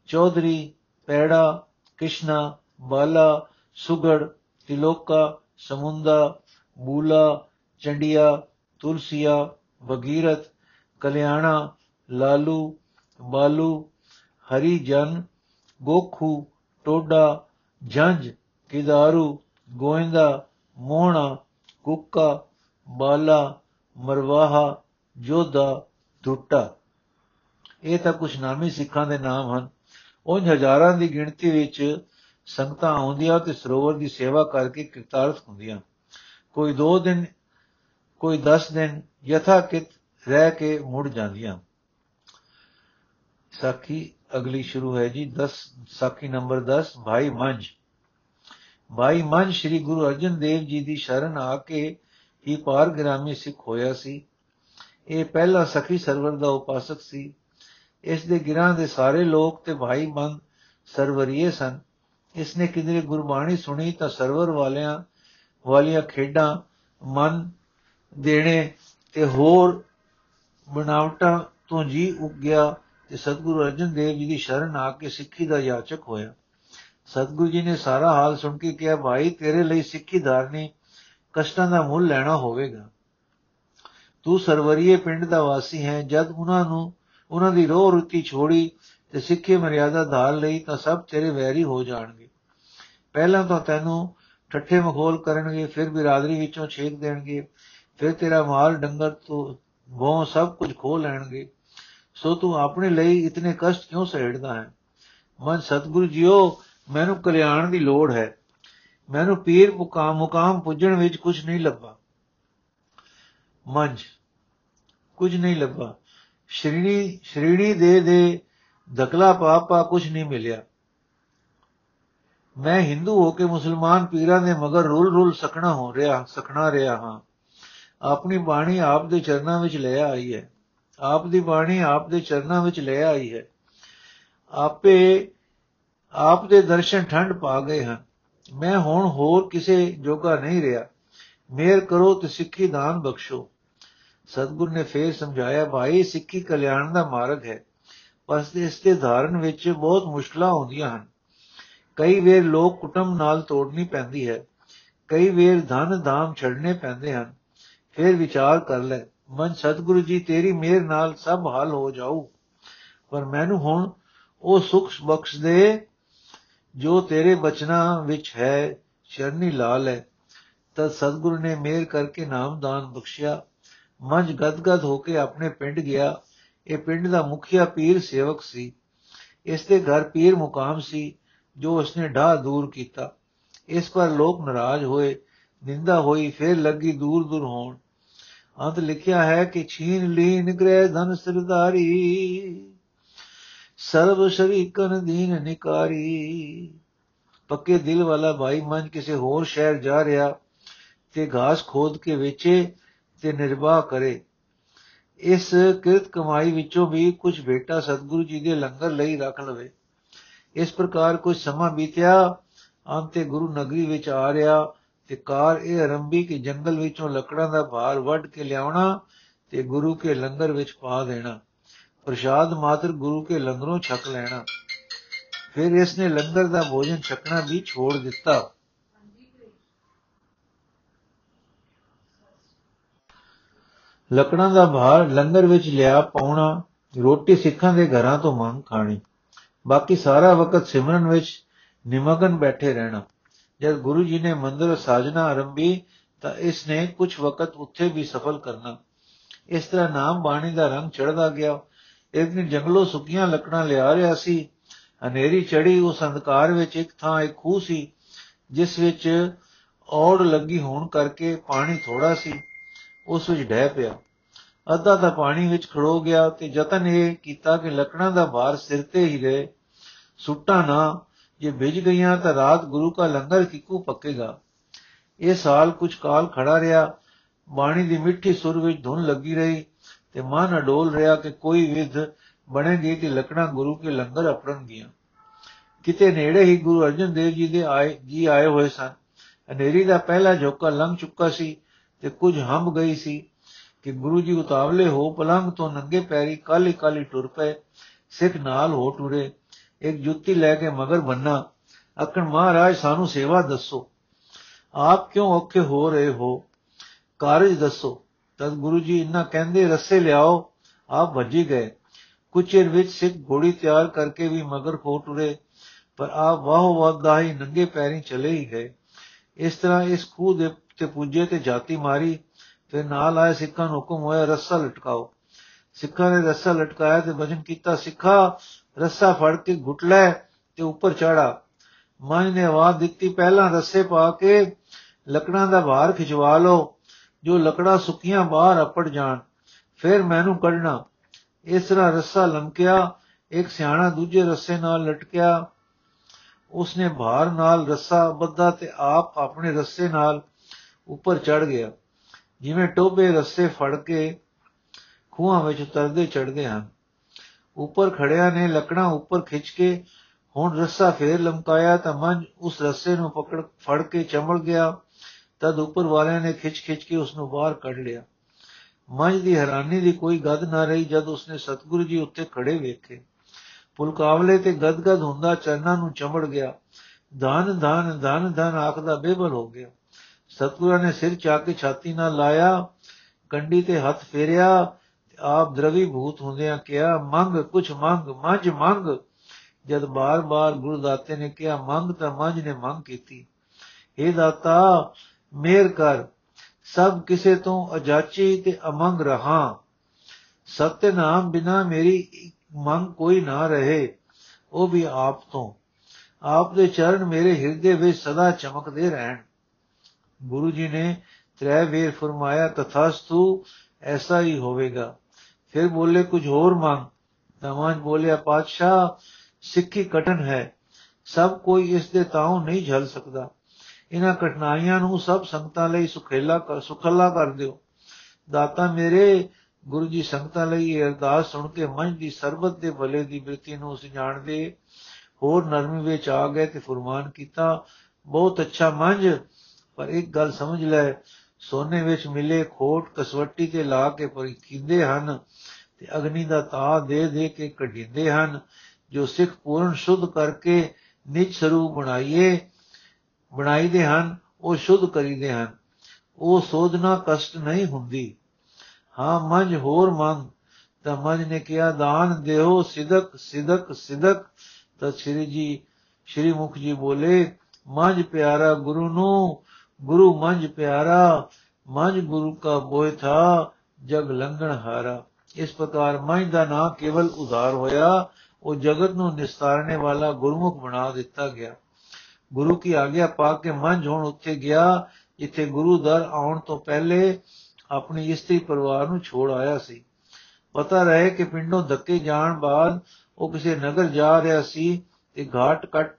Speaker 1: ਚੌਧਰੀ, ਪੈੜਾ, ਕਿਸ਼ਨਾ, ਬਾਲਾ, ਸੁਗੜ, ਤਿਲੋਕਾ, ਸਮੁੰਦਾ, ਬੂਲਾ, ਚੰਡੀਆ, ਤੁਲਸੀਆ ਬਗੀਰਤ ਕਲਿਆਣਾ, ਲਾਲੂ, ਬਾਲੂ ਹਰੀ ਜਨ, ਗੋਖੂ, ਟੋਡਾ ਜੰਜ ਕਿਦਾਰੂ, ਗੋਇੰਦਾ, ਮੋਹਣਾ, ਕੁੱਕਾ, ਬਾਲਾ, ਮਰਵਾਹਾ, ਜੋਧਾ ਟੁੱਟਾ ਇਹ ਤਾਂ ਕੁਝ ਨਾਮੀ ਸਿੱਖਾਂ ਦੇ ਨਾਮ ਹਨ। ਉਹ ਹਜ਼ਾਰਾਂ ਦੀ ਗਿਣਤੀ ਵਿੱਚ ਸੰਗਤਾਂ ਆਉਂਦੀਆਂ ਤੇ ਸਰੋਵਰ ਦੀ ਸੇਵਾ ਕਰਕੇ ਕਿਰਤਾਰਥ ਹੁੰਦੀਆਂ। ਕੋਈ 2 ਦਿਨ, ਕੋਈ 10 ਦਿਨ ਯਥਾ ਕਿਤ ਰਹਿ ਕੇ ਮੁੜ ਜਾਂਦੀਆਂ। ਸਾਖੀ ਅਗਲੀ ਸ਼ੁਰੂ ਹੈ ਜੀ 10 ਸਾਖੀ ਨੰਬਰ 10 ਭਾਈ ਮੰਝ। ਭਾਈ ਮੰਝ ਸ੍ਰੀ ਗੁਰੂ ਅਰਜਨ ਦੇਵ ਜੀ ਦੀ ਸ਼ਰਨ ਆ ਕੇ ਹੀ ਪਾਰ ਗ੍ਰਾਮੀ ਸਿੱਖ ਹੋਇਆ ਸੀ। ਇਹ ਪਹਿਲਾ ਸਖੀ ਸਰਵਰ ਦਾ ਉਪਾਸਕ ਸੀ। ਇਸ ਦੇ ਗਿਰਾਂ ਦੇ ਸਾਰੇ ਲੋਕ ਤੇ ਭਾਈ ਮੰਦ ਸਰਵਰੀਏ ਸਨ। ਇਸ ਨੇ ਕਿਦਰੇ ਗੁਰਬਾਣੀ ਸੁਣੀ ਤਾਂ ਸਰਵਰ ਵਾਲਿਆਂ ਵਾਲੀਆਂ ਖੇਡਾਂ ਮਨ ਦੇਣੇ ਤੇ ਹੋਰ ਬਣਾਵਟਾਂ ਤੋਂ ਜੀ ਉੱਗ ਗਿਆ। ਤੇ ਸਤਿਗੁਰੂ ਅਰਜਨ ਦੇਵ ਜੀ ਦੀ ਸ਼ਰਨ ਆ ਕੇ ਸਿੱਖੀ ਦਾ ਯਾਚਕ ਹੋਇਆ। ਸਤਿਗੁਰੂ ਜੀ ਨੇ ਸਾਰਾ ਹਾਲ ਸੁਣ ਕੇ ਕਿਹਾ, ਭਾਈ, ਤੇਰੇ ਲਈ ਸਿੱਖੀ ਧਾਰਨੀ ਕਸ਼ਟਾਂ ਦਾ ਮੁੱਲ ਲੈਣਾ ਹੋਵੇਗਾ। ਤੂੰ ਸਰਵਰੀਏ ਪਿੰਡ ਦਾ ਵਾਸੀ ਹੈ। ਜਦ ਉਹਨਾਂ ਨੂੰ, ਉਹਨਾਂ ਦੀ ਰੋਹ ਰੁੱਤੀ ਛੋੜੀ ਤੇ ਸਿੱਖੀ ਮਰਿਆਦਾ ਧਾਰ ਲਈ ਤਾਂ ਸਭ ਤੇਰੇ ਵੈਰੀ ਹੋ ਜਾਣਗੇ। ਪਹਿਲਾਂ ਤਾਂ ਤੈਨੂੰ ਠੱਠੇ ਮਖੋਲ ਕਰਨਗੇ, ਫਿਰ ਬਿਰਾਦਰੀ ਵਿੱਚੋਂ ਛੇਕ ਦੇਣਗੇ, ਫਿਰ ਤੇਰਾ ਮਾਲ ਡੰਗਰ ਤੋਂ ਬਹੁ ਸਭ ਕੁਝ ਖੋ ਲੈਣਗੇ। ਸੋ ਤੂੰ ਆਪਣੇ ਲਈ ਇਤਨੇ ਕਸ਼ਟ ਕਿਉਂ ਸਹਿੜਦਾ ਹੈ? ਮਨ ਸਤਗੁਰੂ ਜੀਓ, ਮੈਨੂੰ ਕਲਿਆਣ ਦੀ ਲੋੜ ਹੈ। ਮੈਨੂੰ ਪੀਰ ਮੁਕਾਮ ਮੁਕਾਮ ਪੁੱਜਣ ਵਿੱਚ ਕੁਝ ਨਹੀਂ ਲੱਭਾ। ਮੰਜ ਕੁਝ ਨਹੀਂ ਲੱਭਾ। ਸ਼੍ਰੀਣੀ ਸ਼੍ਰੀਣੀ ਦੇ ਦੇ ਦਕਲਾ ਪਾਪਾ ਕੁਝ ਨਹੀਂ ਮਿਲਿਆ। ਮੈਂ ਹਿੰਦੂ ਹੋ ਕੇ ਮੁਸਲਮਾਨ ਪੀਰਾਂ ਦੇ ਮਗਰ ਰੁਲ ਰੁਲ ਸਕਣਾ ਹੋ ਰਿਹਾ ਸਕਣਾ ਰਿਹਾ ਹਾਂ। ਆਪਣੀ ਬਾਣੀ ਆਪ ਦੇ ਚਰਨਾਂ ਵਿੱਚ ਲੈ ਆਈ ਹੈ। ਆਪ ਦੀ ਬਾਣੀ ਆਪ ਦੇ ਚਰਨਾਂ ਵਿੱਚ ਲੈ ਆਈ ਹੈ। ਆਪੇ ਆਪ ਦੇ ਦਰਸ਼ਨ ਠੰਡ ਪਾ ਗਏ ਹਨ। ਮੈਂ ਹੁਣ ਹੋਰ ਕਿਸੇ ਜੋਗਾ ਨਹੀਂ ਰਿਹਾ। ਮੇਰ ਕਰੋ ਤੇ ਸਿੱਖੀ ਦਾਨ ਬਖਸ਼ੋ। ਸਤਗੁਰ ਨੇ ਫੇਰ ਸਮਝਾਇਆ, ਭਾਈ, ਸਿੱਖੀ ਕਲਿਆਣ ਦਾ ਮਾਰਗ ਹੈ, ਪਰ ਇਸ ਦੇ ਧਾਰਨ ਵਿੱਚ ਬਹੁਤ ਮੁਸ਼ਕਲਾਂ ਆਉਂਦੀਆਂ ਹਨ। ਕਈ ਵੇਰ ਲੋਕ ਕੁਟੰਬ ਨਾਲ ਤੋੜਨੀ ਪੈਂਦੀ ਹੈ, ਕਈ ਵੇਰ ਧਨ ਦਾਮ ਛੱਡਨੇ ਪੈਂਦੇ ਹਨ। ਫਿਰ ਵਿਚਾਰ ਕਰ ਲੈ ਮਨ ਸਤਿਗੁਰੂ ਜੀ, ਤੇਰੀ ਮਿਹਰ ਨਾਲ ਸਭ ਹੱਲ ਹੋ ਜਾਊ। ਪਰ ਮੈਨੂੰ ਹੁਣ ਉਹ ਸੁਖ ਬਖਸ਼ ਦੇ ਜੋ ਤੇਰੇ ਬਚਨਾਂ ਵਿੱਚ ਹੈ, ਚਰਨੀ ਲਾਲ ਹੈ ਤਦ ਸਤਿਗੁਰੂ ਨੇ ਮਿਹਰ ਕਰਕੇ ਨਾਮਦਾਨ ਬਖਸ਼ਿਆ। ਮੰਜ ਗਦਗਦ ਹੋ ਕੇ ਆਪਣੇ ਪਿੰਡ ਗਿਆ। ਇਹ ਪਿੰਡ ਦਾ ਮੁਖੀਆ ਪੀਰ ਸੇਵਕ ਸੀ। ਇਸ ਦੇ ਘਰ ਪੀਰ ਮੁਕਾਮ ਸੀ, ਜੋ ਉਸਨੇ ਢਾ ਦੂਰ ਕੀਤਾ। ਇਸ ਪਰ ਲੋਕ ਨਾਰਾਜ਼ ਹੋਏ। ਨਿੰਦਾ ਹੋਈ, ਫਿਰ ਲੱਗੀ ਦੂਰ ਦੂਰ ਹੋਣ। ਅੰਤ ਲਿਖਿਆ ਹੈ ਕਿ ਛੀਨ ਲੀਨ ਗ੍ਰਹਿ ਧਨ ਸਰਦਾਰੀ, ਸਰਬ ਸ਼ਰੀਕਨ ਦੀਨ ਨਿਕਾਰੀ। ਪੱਕੇ ਦਿਲ ਵਾਲਾ ਭਾਈ ਮਨ ਕਿਸੇ ਹੋਰ ਸ਼ਹਿਰ ਜਾ ਰਿਹਾ ਤੇ ਘਾਸ ਖੋਦ ਕੇ ਵੇਚੇ ਤੇ ਨਿਰਵਾਹ ਕਰੇ। ਇਸ ਕਿਰਤ ਕਮਾਈ ਵਿੱਚੋਂ ਵੀ ਕੁਝ ਬੇਟਾ ਸਤਿਗੁਰੂ ਜੀ ਦੇ ਲੰਗਰ ਲਈ ਰੱਖ ਲਵੇ। ਇਸ ਪ੍ਰਕਾਰ ਕੁਝ ਸਮਾਂ ਬੀਤਿਆ, ਅੰਤੇ ਗੁਰੂ ਨਗਰੀ ਵਿੱਚ ਆ ਰਿਹਾ। ਤੇ ਕਾਰ ਇਹ ਆਰੰਭੀ ਕਿ ਜੰਗਲ ਵਿੱਚੋਂ ਲੱਕੜਾਂ ਦਾ ਭਾਰ ਵੱਢ ਕੇ ਲਿਆਉਣਾ ਤੇ ਗੁਰੂ ਕੇ ਲੰਗਰ ਵਿੱਚ ਪਾ ਦੇਣਾ। ਪ੍ਰਸ਼ਾਦ ਮਾਤਰ ਗੁਰੂ ਕੇ ਲੰਗਰੋਂ ਛਕ ਲੈਣਾ। ਫਿਰ ਇਸ ਨੇ ਲੰਗਰ ਦਾ ਭੋਜਨ ਛਕਣਾ ਵੀ ਛੋੜ ਦਿੱਤਾ। ਲੱਕੜਾਂ ਦਾ ਭਾਰ ਲੰਗਰ ਵਿੱਚ ਲਿਆ ਪਾਉਣਾ, ਰੋਟੀ ਸਿੱਖਾਂ ਦੇ ਘਰਾਂ ਤੋਂ ਮੰਗ ਖਾਣੀ। ਬਾਕੀ ਸਾਰਾ ਵਕਤ ਸਿਮਰਨ ਵਿੱਚ ਨਿਮਗਨ ਬੈਠੇ ਰਹਿਣਾ। ਜਦ ਗੁਰੂ ਜੀ ਨੇ ਮੰਦਰ ਸਾਜਨਾ ਆਰੰਭੀ ਤਾਂ ਇਸ ਨੇ ਕੁਝ ਵਕਤ ਉੱਥੇ ਵੀ ਸਫਲ ਕਰਨਾ। ਇਸ ਤਰ੍ਹਾਂ ਨਾਮ ਬਾਣੀ ਦਾ ਰੰਗ ਚੜਦਾ ਗਿਆ। ਇੱਕ ਦਿਨ ਜੰਗਲੋਂ ਸੁੱਕੀਆਂ ਲੱਕੜਾਂ ਲਿਆ ਰਿਹਾ ਸੀ। ਹਨੇਰੀ ਚੜੀ ਉਸ ਅੰਧਕਾਰ ਵਿੱਚ ਇੱਕ ਥਾਂ ਇੱਕ ਖੂਹ ਸੀ, ਜਿਸ ਵਿੱਚ ਔੜ ਲੱਗੀ ਹੋਣ ਕਰਕੇ ਪਾਣੀ ਥੋੜਾ ਸੀ। ਉਸ ਵਿੱਚ ਡਹਿ ਪਿਆ। ਅੱਧਾ ਤਾਂ ਪਾਣੀ ਵਿੱਚ ਖੜੋ ਗਿਆ ਤੇ ਯਤਨ ਇਹ ਕੀਤਾ ਕਿ ਲੱਕੜਾਂ ਦਾ ਭਾਰ ਸਿਰ ਤੇ ਹੀ ਰਹੇ। ਸੁੱਟਾ ਨਾ ਜੇ ਭਿਜ ਗਈਆਂ ਤਾਂ ਰਾਤ ਗੁਰੂ ਦਾ ਲੰਗਰ ਕਿਕੂ ਪੱਕੇਗਾ। ਇਹ ਸਾਲ ਕੁਝ ਕਾਲ ਖੜਾ ਰਿਹਾ। ਬਾਣੀ ਦੀ ਮਿੱਠੀ ਸੁਰ ਵਿੱਚ ਧੁਨ ਲੱਗੀ ਰਹੀ ਤੇ ਮਨ ਅਡੋਲ ਰਿਹਾ ਕਿ ਕੋਈ ਵਿਧ ਬਣੇਗੀ ਕਿ ਲੱਕੜਾਂ ਗੁਰੂ ਕੇ ਲੰਗਰ ਅਪੜਨਗੀਆਂ ਕਿਤੇ ਨੇੜੇ ਹੀ ਗੁਰੂ ਅਰਜਨ ਦੇਵ ਜੀ ਦੇ ਆਏ, ਜੀ ਆਏ ਹੋਏ ਸਨ। ਹਨੇਰੀ ਦਾ ਪਹਿਲਾ ਝੋਕਾ ਲੰਘ ਚੁੱਕਾ ਸੀ ਤੇ ਕੁਝ ਹੰਬ ਗਈ ਸੀ ਕਿ ਗੁਰੂ ਜੀ ਉਤਾਵਲੇ ਹੋ ਪਲੰਗ ਤੋਂ ਨੰਗੇ ਪੈਰੀ ਕਾਲੀ ਕਾਲੀ ਟੁਰ ਪਏ, ਸਿੱਖ ਨਾਲ ਹੋ ਟੁਰੇ। ਇੱਕ ਜੁੱਤੀ ਲੈ ਕੇ ਮਗਰ ਬੰਨਾ ਅਕਣ ਮਹਾਰਾਜ ਸਾਨੂੰ ਸੇਵਾ ਦੱਸੋ ਆਪ ਕਿਉਂ ਔਖੇ ਹੋ ਰਹੇ ਹੋ ਕਾਰਜ ਦੱਸੋ ਤਦ ਗੁਰੂ ਜੀ ਇੰਨਾ ਕਹਿੰਦੇ ਰਸੇ ਲਿਆਓ ਆਪ ਭੱਜੀ ਗਏ ਕੁਝ ਚਿਰ ਵਿੱਚ ਸਿੱਖ ਘੋੜੀ ਤਿਆਰ ਕਰਕੇ ਵੀ ਮਗਰ ਹੋ ਟੁਰੇ ਪਰ ਆਪ ਵਾਹ ਵਾਦਾਈ ਨੰਗੇ ਪੈਰੀ ਚਲੇ ਹੀ ਗਏ ਇਸ ਤਰ੍ਹਾਂ ਇਸ ਖੂਹ ਦੇ ਤੇ ਪੁੱਜੇ ਤੇ ਜਾਤੀ ਮਾਰੀ ਫਿਰ ਨਾਲ ਆਏ ਸਿੱਖਾਂ ਨੂੰ ਹੁਕਮ ਹੋਇਆ ਰੱਸਾ ਲਟਕਾਓ ਸਿੱਖਾਂ ਨੇ ਰੱਸਾ ਲਟਕਾਇਆ ਤੇ ਵਜਨ ਕੀਤਾ ਸਿੱਖਾ ਰੱਸਾ ਫੜ ਕੇ ਘੁੱਟ ਲੈ ਤੇ ਉੱਪਰ ਚੜਾ। ਮਨ ਨੇ ਆਵਾਜ਼ ਦਿੱਤੀ, ਪਹਿਲਾਂ ਰੱਸੇ ਪਾ ਕੇ ਲੱਕੜਾਂ ਦਾ ਭਾਰ ਖਿਚਵਾ ਲਓ, ਜੋ ਲੱਕੜਾਂ ਸੁੱਕੀਆਂ ਬਾਹਰ ਅਪੜ ਜਾਣ। ਫਿਰ ਮੈਨੂੰ ਕੱਢਣਾ। ਇਸ ਤਰ੍ਹਾਂ ਰੱਸਾ ਲੰਕਿਆ ਇੱਕ ਸਿਆਣਾ ਦੂਜੇ ਰੱਸੇ ਨਾਲ ਲਟਕਿਆ। ਉਸਨੇ ਭਾਰ ਨਾਲ ਰੱਸਾ ਬੱਧਾ ਤੇ ਆਪ ਆਪਣੇ ਰੱਸੇ ਨਾਲ ਉੱਪਰ ਚੜ ਗਿਆ। ਜਿਵੇਂ ਟੋਬੇ ਰੱਸੇ ਫੜ ਕੇ ਖੂਹਾਂ ਵਿੱਚ ਉਤਰਦੇ ਚੜਦੇ ਹਨ। ਉੱਪਰ ਖੜਿਆ ਨੇ, ਲੱਕੜਾਂ ਉੱਪਰ ਖਿੱਚ ਕੇ, ਹੁਣ ਰੱਸਾ ਫੇਰ ਲਮਕਾਇਆ ਤਾਂ ਮੰਝ ਉਸ ਰੱਸੇ ਨੂੰ ਪਕੜ, ਫੜ ਕੇ ਚਮੜ ਗਿਆ। ਤਦ ਉੱਪਰ ਵਾਲਿਆਂ ਨੇ ਖਿੱਚ-ਖਿੱਚ ਕੇ ਉਸ ਨੂੰ ਬਾਹਰ ਕੱਢ ਲਿਆ। ਮੰਝ ਦੀ ਹੈਰਾਨੀ ਦੀ ਕੋਈ ਗੱਦ ਨਾ ਰਹੀ ਜਦ ਉਸਨੇ ਸਤਿਗੁਰੂ ਜੀ ਉੱਤੇ ਖੜੇ ਵੇਖੇ। ਪੁਲਕਾਵਲੇ ਤੇ ਗਦਗਦ ਹੁੰਦਾ ਚਰਨਾਂ ਨੂੰ ਚਮੜ ਗਿਆ। ਧਨ ਧਨ ਧਨ ਧਨ ਆਖਦਾ ਬੇਬਲ ਹੋ ਗਿਆ। ਸਤਿਗੁਰਾਂ ਨੇ ਸਿਰ ਚਾ ਕੇ ਛਾਤੀ ਨਾਲ ਲਾਇਆ, ਕੰਡੀ ਤੇ ਹੱਥ ਫੇਰਿਆ। ਆਪ ਦਰਵੀ ਭੂਤ ਹੁੰਦਿਆਂ ਕਿਹਾ, ਮੰਗ, ਕੁਛ ਮੰਗ, ਮੱਝ ਮੰਗ। ਜਦ ਬਾਰ-ਬਾਰ ਗੁਰਦਾਤੇ ਨੇ ਕਿਹਾ, ਮੰਗ ਤਾਂ ਮੱਝ ਨੇ ਮੰਗ ਕੀਤੀ। ਇਹ ਦਾਤਾ, ਮੇਰ ਕਰ। ਸਭ ਕਿਸੇ ਤੋਂ ਅਜਾਚੀ ਤੇ ਅਮੰਗ ਰਹਾ। ਸਤਿ ਨਾਮ ਬਿਨਾ ਮੇਰੀ ਮੰਗ ਕੋਈ ਨਾ ਰਹੇ, ਉਹ ਵੀ ਆਪ ਤੋਂ। ਆਪ ਦੇ ਚਰਨ ਮੇਰੇ ਹਿਰਦੇ ਵਿੱਚ ਸਦਾ ਚਮਕਦੇ ਰਹਿਣ। ਗੁਰੂ ਜੀ ਨੇ ਤ੍ਰੈ ਵੇਰ ਫਰਮਾਇਆ, ਤਥਾਸਤੂ, ਐਸਾ ਹੀ ਹੋਵੇਗਾ। ਫਿਰ ਬੋਲੇ ਕੁਝ ਹੋਰ ਮੰਗ ਤਮਾਜ ਬੋਲਿਆ ਪਾਤਸ਼ਾਹ ਸਿੱਖੀ ਕਟਨ ਹੈ ਸਭ ਕੋਈ ਇਸ ਦੇ ਤਾਉ ਨਹੀਂ ਝਲ ਸਕਦਾ ਇਹਨਾਂ ਕਠਨਾਈਆਂ ਨੂੰ ਸਭ ਸੰਗਤਾਂ ਲਈ ਸੁਖੇਲਾ ਕਰ ਸੁਖਲਾ ਕਰ ਦਿਓ ਦਾਤਾ ਮੇਰੇ ਗੁਰੂ ਜੀ ਸੰਗਤਾਂ ਲਈ ਇਹ ਅਰਦਾਸ ਸੁਣ ਕੇ ਮਨ ਦੀ ਸਰਬਤ ਦੇ ਭਲੇ ਦੀ ਬਿਰਤੀ ਨੂੰ ਉਸ ਜਾਣਦੇ ਹੋਰ ਨਰਮੀ ਵਿੱਚ ਆ ਗਏ ਤੇ ਫਰਮਾਨ ਕੀਤਾ ਬਹੁਤ ਅੱਛਾ ਮੰਝ ਪਰ ਇੱਕ ਗੱਲ ਸਮਝ ਲੈ ਸੋਨੇ ਵਿੱਚ ਮਿਲੇ ਖੋਟ ਕਸਵੱਟੀ ਤੇ ਲਾ ਕੇ ਪਰਿਖਿੰਦੇ ਹਨ ਤੇ ਅਗਨੀ ਦਾ ਤਾ ਦੇ ਦੇ ਕੇ ਕਢਿੰਦੇ ਹਨ, ਜੋ ਸਿੱਖ ਪੂਰਨ ਸ਼ੁੱਧ ਕਰਕੇ ਨਿਜ ਸਰੂਪ ਬਣਾਈਏ, ਬਣਾਈਦੇ ਹਨ, ਉਹ ਸ਼ੁੱਧ ਕਰੀਦੇ ਹਨ। ਉਹ ਸੋਧਨਾ ਕਸ਼ਟ ਨਹੀਂ ਹੁੰਦੀ। ਹਾਂ ਮਨ ਹੋਰ ਮੰਗ। ਤਾਂ ਮਨ ਨੇ ਕਿਹਾ, ਦਾਨ ਦਿਓ ਸਿਦਕ ਸਿਦਕ ਸਿਦਕ। ਤਾਂ ਸ੍ਰੀ ਜੀ, ਸ੍ਰੀ ਮੁਖ ਜੀ ਬੋਲੇ ਮਨ ਪਿਆਰਾ ਗੁਰੂ ਨੂੰ, ਗੁਰੂ ਮਨ ਪਿਆਰਾ ਮਨ ਗੁਰੂ ਕਾ ਬੋਇ ਥਾ ਜਗ ਲੰਘਣ ਹਾਰਾ। ਇਸ ਪ੍ਰਕਾਰ ਮਨ ਦਾ ਨਾਂ ਕੇਵਲ ਉਧਾਰ ਹੋਇਆ, ਉਹ ਜਗਤ ਨੂੰ ਨਿਸਤਾਰਨੇ ਵਾਲਾ ਗੁਰਮੁਖ ਬਣਾ ਦਿੱਤਾ ਗਿਆ। ਗੁਰੂ ਕੀ ਆਗਿਆ ਪਾ ਕੇ ਮਨ ਹੁਣ ਉੱਥੇ ਗਿਆ, ਜਿੱਥੇ ਗੁਰੂ ਦਰ ਆਉਣ ਤੋਂ ਪਹਿਲੇ ਆਪਣੀ ਇਸਤਰੀ ਪਰਿਵਾਰ ਨੂੰ ਛੋੜ ਆਇਆ ਸੀ। ਪਤਾ ਰਹੇ ਕਿ ਪਿੰਡੋਂ ਧੱਕੇ ਜਾਣ ਬਾਅਦ ਉਹ ਕਿਸੇ ਨਗਰ ਜਾ ਰਿਹਾ ਸੀ ਤੇ ਘਾਟ ਕੱਟ,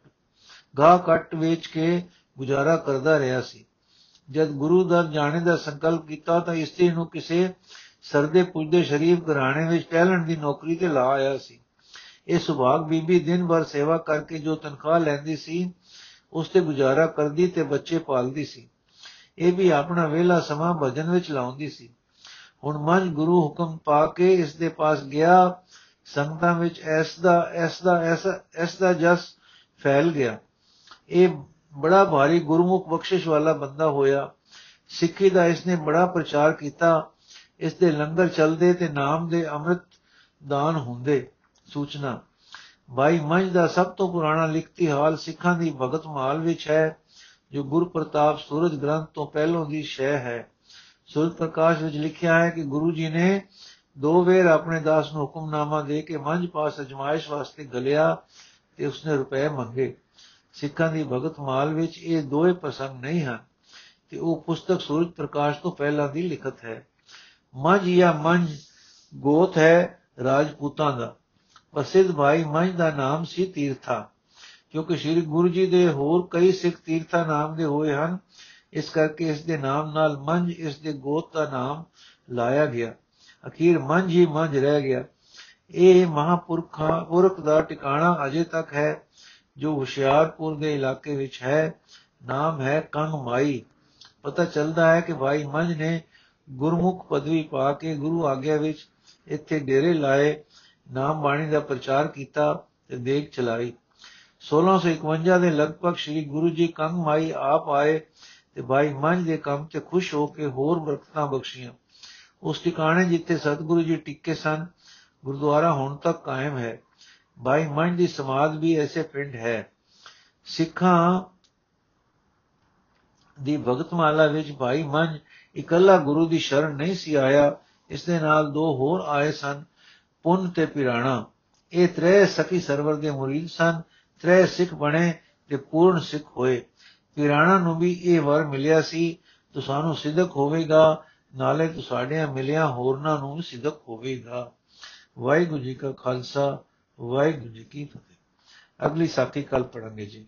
Speaker 1: ਗਾਹ ਕੱਟ ਵੇਚ ਕੇ ਗੁਜ਼ਾਰਾ ਕਰਦਾ ਰਿਹਾ ਸੀ। ਜਦ ਗੁਰੂ ਦਾ ਜਾਣੇ ਦਾ ਸੰਕਲਪ ਕੀਤਾ ਤਾਂ ਇਸਤਰੀ ਨੂੰ ਕਿਸੇ ਸਰਦੇ ਪੁੱਜਦੇ ਸ਼ਰੀਫ ਘਰਾਣੇ ਵਿੱਚ ਟਹਿਲਣ ਦੀ ਨੌਕਰੀ ਤੇ ਲਾ ਆਇਆ ਸੀ। ਇਹ ਸੁਭਾਗ ਬੀਬੀ ਦਿਨ ਭਰ ਸੇਵਾ ਕਰਕੇ ਜੋ ਤਨਖਾਹ ਲੈਂਦੀ ਸੀ, ਉਸ ਤੇ ਗੁਜ਼ਾਰਾ ਕਰਦੀ ਤੇ ਬੱਚੇ ਪਾਲਦੀ ਸੀ। ਇਹ ਵੀ ਆਪਣਾ ਵੇਲਾ ਸਮਾਂ ਭਜਨ ਵਿੱਚ ਲਾਉਂਦੀ ਸੀ। ਹੁਣ ਮਨ ਗੁਰੂ ਹੁਕਮ ਪਾ ਕੇ ਇਸ ਦੇ ਪਾਸ ਗਿਆ, ਸੰਗਤਾਂ ਵਿੱਚ ਐਸ ਦਾ ਐਸ ਦਾ ਐਸ ਦਾ ਜਸ ਫੈਲ ਗਿਆ। ਇਹ ਬੜਾ ਭਾਰੀ ਗੁਰਮੁਖ ਬਖਸ਼ਿਸ਼ ਵਾਲਾ ਬੰਦਾ ਹੋਇਆ। ਸਿੱਖੀ ਦਾ ਇਸਨੇ ਬੜਾ ਪ੍ਰਚਾਰ ਕੀਤਾ। ਇਸ ਦੇ ਲੰਗਰ ਚੱਲਦੇ ਤੇ ਨਾਮ ਦੇ ਅੰਮ੍ਰਿਤ ਦਾਨ ਹੁੰਦੇ। ਸੂਚਨਾ ਭਾਈ ਮੰਝ ਦਾ ਸਭ ਤੋਂ ਪੁਰਾਣਾ ਲਿਖਤੀ ਹਾਲ ਸਿੱਖਾਂ ਦੀ ਭਗਤ ਮਾਲ ਵਿੱਚ ਹੈ, ਜੋ ਗੁਰ ਪ੍ਰਤਾਪ ਸੂਰਜ ਗ੍ਰੰਥ ਤੋਂ ਪਹਿਲੋਂ ਦੀ ਸ਼ੈ ਹੈ। ਸੂਰਜ ਪ੍ਰਕਾਸ਼ ਵਿੱਚ ਲਿਖਿਆ ਹੈ ਕਿ ਗੁਰੂ ਜੀ ਨੇ ਦੋ ਵੇਰ ਆਪਣੇ ਦਾਸ ਨੂੰ ਹੁਕਮਨਾਮਾ ਦੇ ਕੇ ਮੰਝ ਪਾਸ ਅਜਮਾਇਸ਼ ਵਾਸਤੇ ਗਲਿਆ ਤੇ ਉਸਨੇ ਰੁਪਏ ਮੰਗੇ। ਸਿੱਖਾਂ ਦੀ ਭਗਤ ਮਾਲ ਵਿੱਚ ਇਹ ਦੋਏ ਪ੍ਰਸੰਗ ਨਹੀਂ ਹਨ ਤੇ ਉਹ ਪੁਸਤਕ ਸੂਰਜ ਪ੍ਰਕਾਸ਼ ਤੋਂ ਪਹਿਲਾਂ ਦੀ ਲਿਖਤ ਹੈ। ਮੰਝ ਜਾਂ ਮੰਝ ਗੋਤ ਹੈ ਰਾਜਪੂਤਾਂ ਦਾ ਪ੍ਰਸਿੱਧ ਭਾਈ ਮੰਝ ਦਾ ਨਾਮ ਸੀ ਤੀਰਥਾ, ਕਿਉਂਕਿ ਸ੍ਰੀ ਗੁਰੂ ਜੀ ਦੇ ਹੋਰ ਕਈ ਸਿੱਖ ਤੀਰਥਾ ਨਾਮ ਦੇ ਹੋਏ ਹਨ, ਇਸ ਕਰਕੇ ਇਸ ਦੇ ਨਾਮ ਨਾਲ ਮੰਝ, ਇਸ ਦੇ ਗੋਤ ਦਾ ਨਾਮ ਲਾਇਆ ਗਿਆ। ਅਖੀਰ ਮੰਝ ਹੀ ਮੰਝ ਰਹਿ ਗਿਆ। ਇਹ ਮਹਾਪੁਰਖਾਂ, ਪੁਰਖ ਦਾ ਟਿਕਾਣਾ ਅਜੇ ਤੱਕ ਹੈ, ਜੋ ਹੁਸ਼ਿਆਰਪੁਰ ਦੇ ਇਲਾਕੇ ਵਿੱਚ ਹੈ, ਨਾਮ ਹੈ ਕੰਗ ਮਾਈ ਪਤਾ ਚੱਲਦਾ ਹੈ ਕਿ ਭਾਈ ਮੰਝ ਨੇ ਗੁਰਮੁਖ ਪਦਵੀ ਪਾ ਕੇ ਗੁਰੂ ਆਗਿਆ ਵਿੱਚ ਇੱਥੇ ਡੇਰੇ ਲਾਏ, ਨਾਮ ਬਾਣੀ ਦਾ ਪ੍ਰਚਾਰ ਕੀਤਾ ਤੇ ਦੇਖ ਚਲਾਈ। 1651 ਦੇ ਲਗਭਗ ਸ੍ਰੀ ਗੁਰੂ ਜੀ ਕੰਗ ਮਾਈ ਆਪ ਆਏ ਤੇ ਭਾਈ ਮੰਝ ਦੇ ਕੰਮ ਤੇ ਖੁਸ਼ ਹੋ ਕੇ ਹੋਰ ਬਰਕਤਾਂ ਬਖਸ਼ੀਆਂ। ਉਸ ਟਿਕਾਣੇ ਜਿੱਥੇ ਸਤਿਗੁਰੂ ਜੀ ਟਿੱਕੇ ਸਨ, ਗੁਰਦੁਆਰਾ ਹੁਣ ਤੱਕ ਕਾਇਮ ਹੈ। ਭਾਈ ਮੰਝ ਦੀ ਸਮਾਦ ਵੀ ਐਸੇ ਪਿੰਡ ਹੈ। ਸਿੱਖਾਂ ਦੀ ਭਗਤਮਾਲਾ ਵਿੱਚ ਭਾਈ ਮੰਝ ਇਕੱਲਾ ਗੁਰੂ ਦੀ ਸ਼ਰਨ ਨਹੀਂ ਸੀ ਆਇਆ, ਇਸ ਦੇ ਨਾਲ ਦੋ ਹੋਰ ਆਏ ਸਨ, ਪੁੰਨ ਤੇ ਪਿਰਾਣਾ। ਇਹ ਤਰੇ ਸਖੀ ਸਰਵਰ ਦੇ ਮੁਰੀਦ ਸਨ, ਤਰੇ ਸਿੱਖ ਬਣੇ ਤੇ ਪੂਰਨ ਸਿੱਖ ਹੋਏ। ਪਿਰਾਣਾ ਨੂੰ ਵੀ ਇਹ ਵਰ ਮਿਲਿਆ ਸੀ ਤੁਹਾਨੂੰ ਸਿੱਧਕ ਹੋਵੇਗਾ, ਨਾਲੇ ਤੁਹਾਡੀਆਂ ਮਿਲਿਆ ਹੋਰਨਾਂ ਨੂੰ ਸਿੱਧਕ ਹੋਵੇਗਾ। ਵਾਹਿਗੁਰੂ ਜੀ ਕਾ ਖਾਲਸਾ, ਵਾਹਿਗੁਰੂ ਜੀ ਕੀ ਫਤਿਹ। ਅਗਲੀ ਸਾਥੀ ਕੱਲ ਪੜਾਂਗੇ ਜੀ।